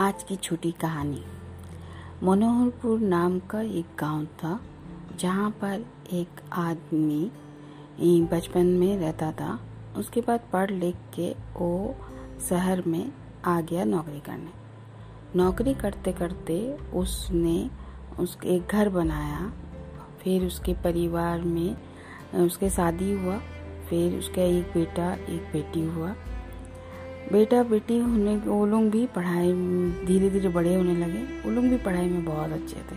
आज की छोटी कहानी। मनोहरपुर नाम का एक गाँव था, जहाँ पर एक आदमी बचपन में रहता था। उसके बाद पढ़ लिख के वो शहर में आ गया नौकरी करने। नौकरी करते करते उसने उसके एक घर बनाया, फिर उसके परिवार में उसके शादी हुआ, फिर उसका एक बेटा, एक बेटी हुआ। बेटा बेटी होने वो लोग भी पढ़ाई धीरे धीरे बड़े होने लगे। वो लोग भी पढ़ाई में बहुत अच्छे थे।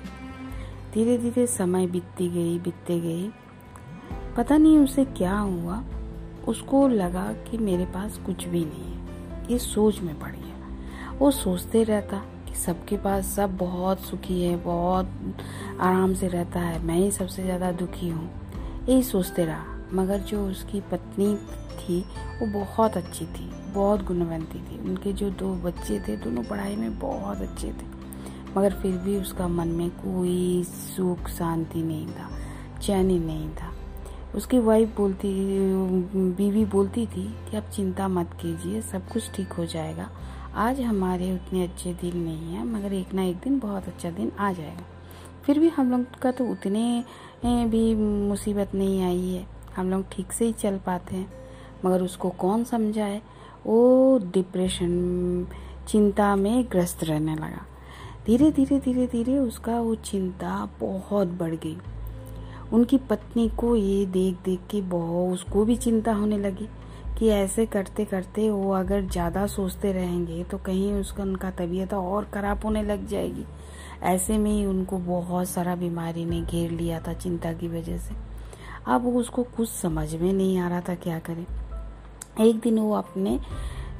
धीरे धीरे समय बीतती गई, बीतते गई। पता नहीं उसे क्या हुआ। उसको लगा कि मेरे पास कुछ भी नहीं है। ये सोच में पड़ गया वो सोचते रहता कि सबके पास सब बहुत सुखी है, बहुत आराम से रहता है। मैं ही सबसे ज़्यादा दुखी हूँ। यही सोचते रहा। मगर जो उसकी पत्नी थी, वो बहुत अच्छी थी, बहुत गुणवंती थी। उनके जो दो बच्चे थे, दोनों पढ़ाई में बहुत अच्छे थे। मगर फिर भी उसका मन में कोई सुख, शांति नहीं था, चैन नहीं था। उसकी वाइफ बोलती, बीवी बोलती थी कि आप चिंता मत कीजिए, सब कुछ ठीक हो जाएगा। आज हमारे उतने अच्छे दिन नहीं हैं, मगर एक ना एक दिन, बहुत अच्छा दिन आ जाएगा। फिर भी हम लोग का तो उतने भी मुसीबत नहीं आई है। हम लोग ठीक से ही चल पाते हैं। मगर उसको कौन समझाए? वो डिप्रेशन चिंता में ग्रस्त रहने लगा। धीरे धीरे धीरे धीरे उसका वो चिंता बहुत बढ़ गई। उनकी पत्नी को ये देख देख के बहुत, उसको भी चिंता होने लगी कि ऐसे करते करते वो अगर ज़्यादा सोचते रहेंगे तो कहीं उसका, उनका तबीयत और ख़राब होने लग जाएगी। ऐसे में ही उनको बहुत सारा बीमारी ने घेर लिया था चिंता की वजह से। अब उसको कुछ समझ में नहीं आ रहा था क्या करें। एक दिन वो अपने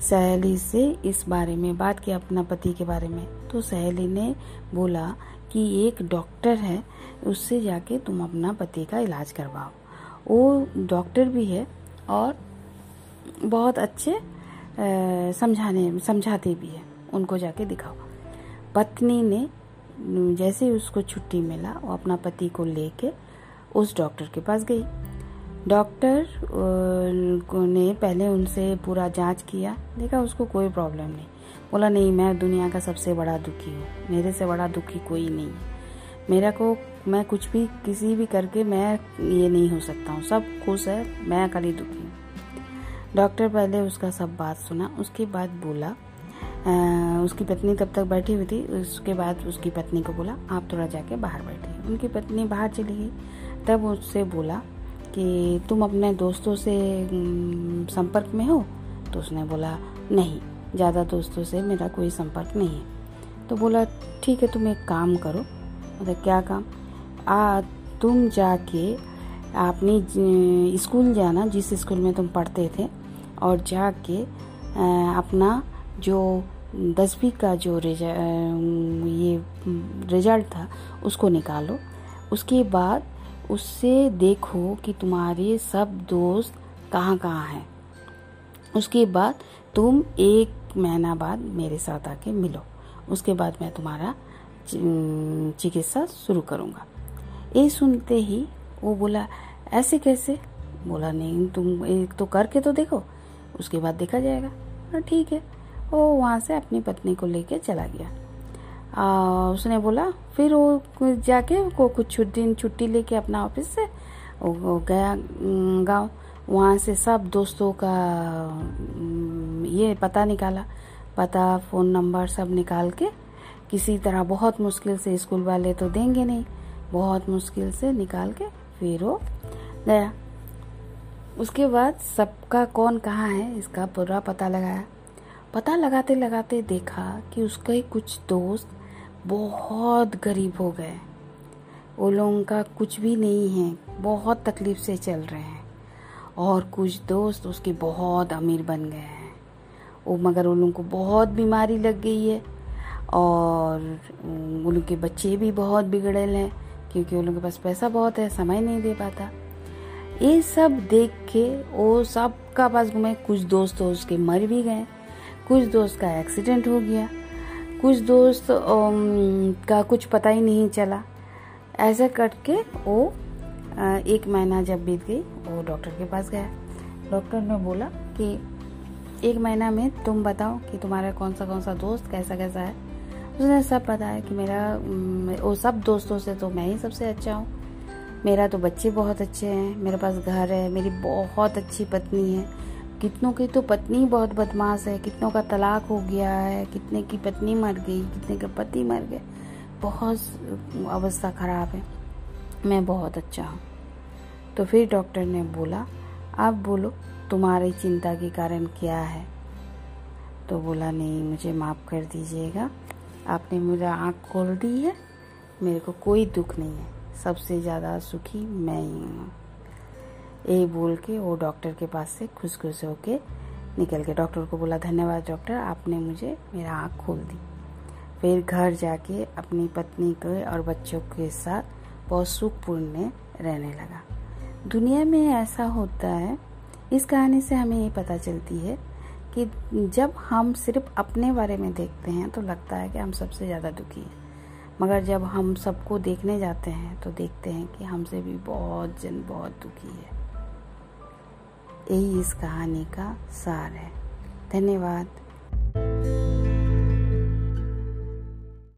सहेली से इस बारे में बात किया अपना पति के बारे में। तो सहेली ने बोला कि एक डॉक्टर है, उससे जाके तुम अपना पति का इलाज करवाओ। वो डॉक्टर भी है और बहुत अच्छे समझाने, समझाते भी है। उनको जाके दिखाओ। पत्नी ने, जैसे ही उसको छुट्टी मिला, वो अपना पति को लेके उस डॉक्टर के पास गई। डॉक्टर ने पहले उनसे पूरा जाँच किया। देखा उसको कोई प्रॉब्लम नहीं। बोला नहीं मैं दुनिया का सबसे बड़ा दुखी हूँ। मेरे से बड़ा दुखी कोई नहीं है। मेरा को मैं कुछ भी किसी भी करके मैं ये नहीं हो सकता हूँ। सब खुश है मैं खाली दुखी हूँ। डॉक्टर पहले उसका सब बात सुना। उसके बाद बोला आ, उसकी पत्नी तब तक बैठी हुई थी? उसके बाद उसकी पत्नी को बोला आप थोड़ा जाके बाहर बैठिए। उनकी पत्नी बाहर चली गई। तब उससे बोला कि तुम अपने दोस्तों से संपर्क में हो? तो उसने बोला, नहीं, ज़्यादा दोस्तों से मेरा कोई संपर्क नहीं है। तो बोला, ठीक है, तुम एक काम करो। मतलब क्या काम? आ, तुम जाके अपनी स्कूल जाना, जिस स्कूल में तुम पढ़ते थे, और जाके अपना जो दसवीं का जो रिज़ल्ट ये रिज़ल्ट था, उसको निकालो। उसके बाद उससे देखो कि तुम्हारे सब दोस्त कहाँ कहाँ हैं। उसके बाद तुम एक महीना बाद मेरे साथ आके मिलो। उसके बाद मैं तुम्हारा चिकित्सा शुरू करूँगा। ये सुनते ही वो बोला, ऐसे कैसे? बोला, नहीं, तुम एक तो करके तो देखो, उसके बाद देखा जाएगा। ठीक है। वो वहाँ से अपनी पत्नी को लेके चला गया। उसने बोला, फिर वो जाके को कुछ दिन छुट्टी लेके अपना ऑफ़िस से वो गया गाँव। वहाँ से सब दोस्तों का ये पता निकाला। पता, फ़ोन नंबर सब निकाल के किसी तरह बहुत मुश्किल से स्कूल वाले तो देंगे नहीं। बहुत मुश्किल से निकाल के फिर वो गया। उसके बाद सबका कौन कहाँ है, इसका पूरा पता लगाया। पता लगाते लगाते देखा कि उसके कुछ दोस्त बहुत गरीब हो गए। वो लोगों का कुछ भी नहीं है, बहुत तकलीफ़ से चल रहे हैं। और कुछ दोस्त उसके बहुत अमीर बन गए हैं। वो मगर उन लोगों को बहुत बीमारी लग गई है और उन लोग के बच्चे भी बहुत बिगड़े हैं, क्योंकि उन लोगों के पास पैसा बहुत है, समय नहीं दे पाता। ये सब देख के वो सब का पास घूमे कुछ दोस्त तो उसके मर भी गए। कुछ दोस्त का एक्सीडेंट हो गया। कुछ दोस्त का कुछ पता ही नहीं चला। ऐसा करके वो एक महीना जब बीत गई, वो डॉक्टर के पास गया। डॉक्टर ने बोला कि, एक महीना में तुम बताओ कि तुम्हारा कौन सा कौन सा दोस्त कैसा कैसा है? उसने सब बताया कि मेरा वो सब दोस्तों से तो मैं ही सबसे अच्छा हूँ। मेरा तो बच्चे बहुत अच्छे हैं, मेरे पास घर है, मेरी बहुत अच्छी पत्नी है। कितनों की तो पत्नी बहुत बदमाश है, कितनों का तलाक हो गया है, कितने की पत्नी मर गई, कितने के पति मर गए बहुत अवस्था ख़राब है। मैं बहुत अच्छा हूँ। तो फिर डॉक्टर ने बोला, आप बोलो, तुम्हारी चिंता के कारण क्या है? तो बोला, नहीं, मुझे माफ़ कर दीजिएगा। आपने मेरा आँख खोल दी है, मेरे को कोई दुख नहीं है। सबसे ज़्यादा सुखी मैं ही हूँ। यही बोल के वो डॉक्टर के पास से खुश खुश होके निकल के डॉक्टर को बोला, धन्यवाद डॉक्टर, आपने मुझे मेरा आँख खोल दी। फिर घर जाके अपनी पत्नी के और बच्चों के साथ बहुत सुखपूर्ण रहने लगा। दुनिया में ऐसा होता है, इस कहानी से हमें ये पता चलती है कि जब हम सिर्फ़ अपने बारे में देखते हैं तो लगता है कि हम सबसे ज़्यादा दुखी हैं। मगर जब हम सबको देखने जाते हैं तो देखते हैं कि हमसे भी बहुत जन बहुत दुखी है। यही इस कहानी का सार है। धन्यवाद।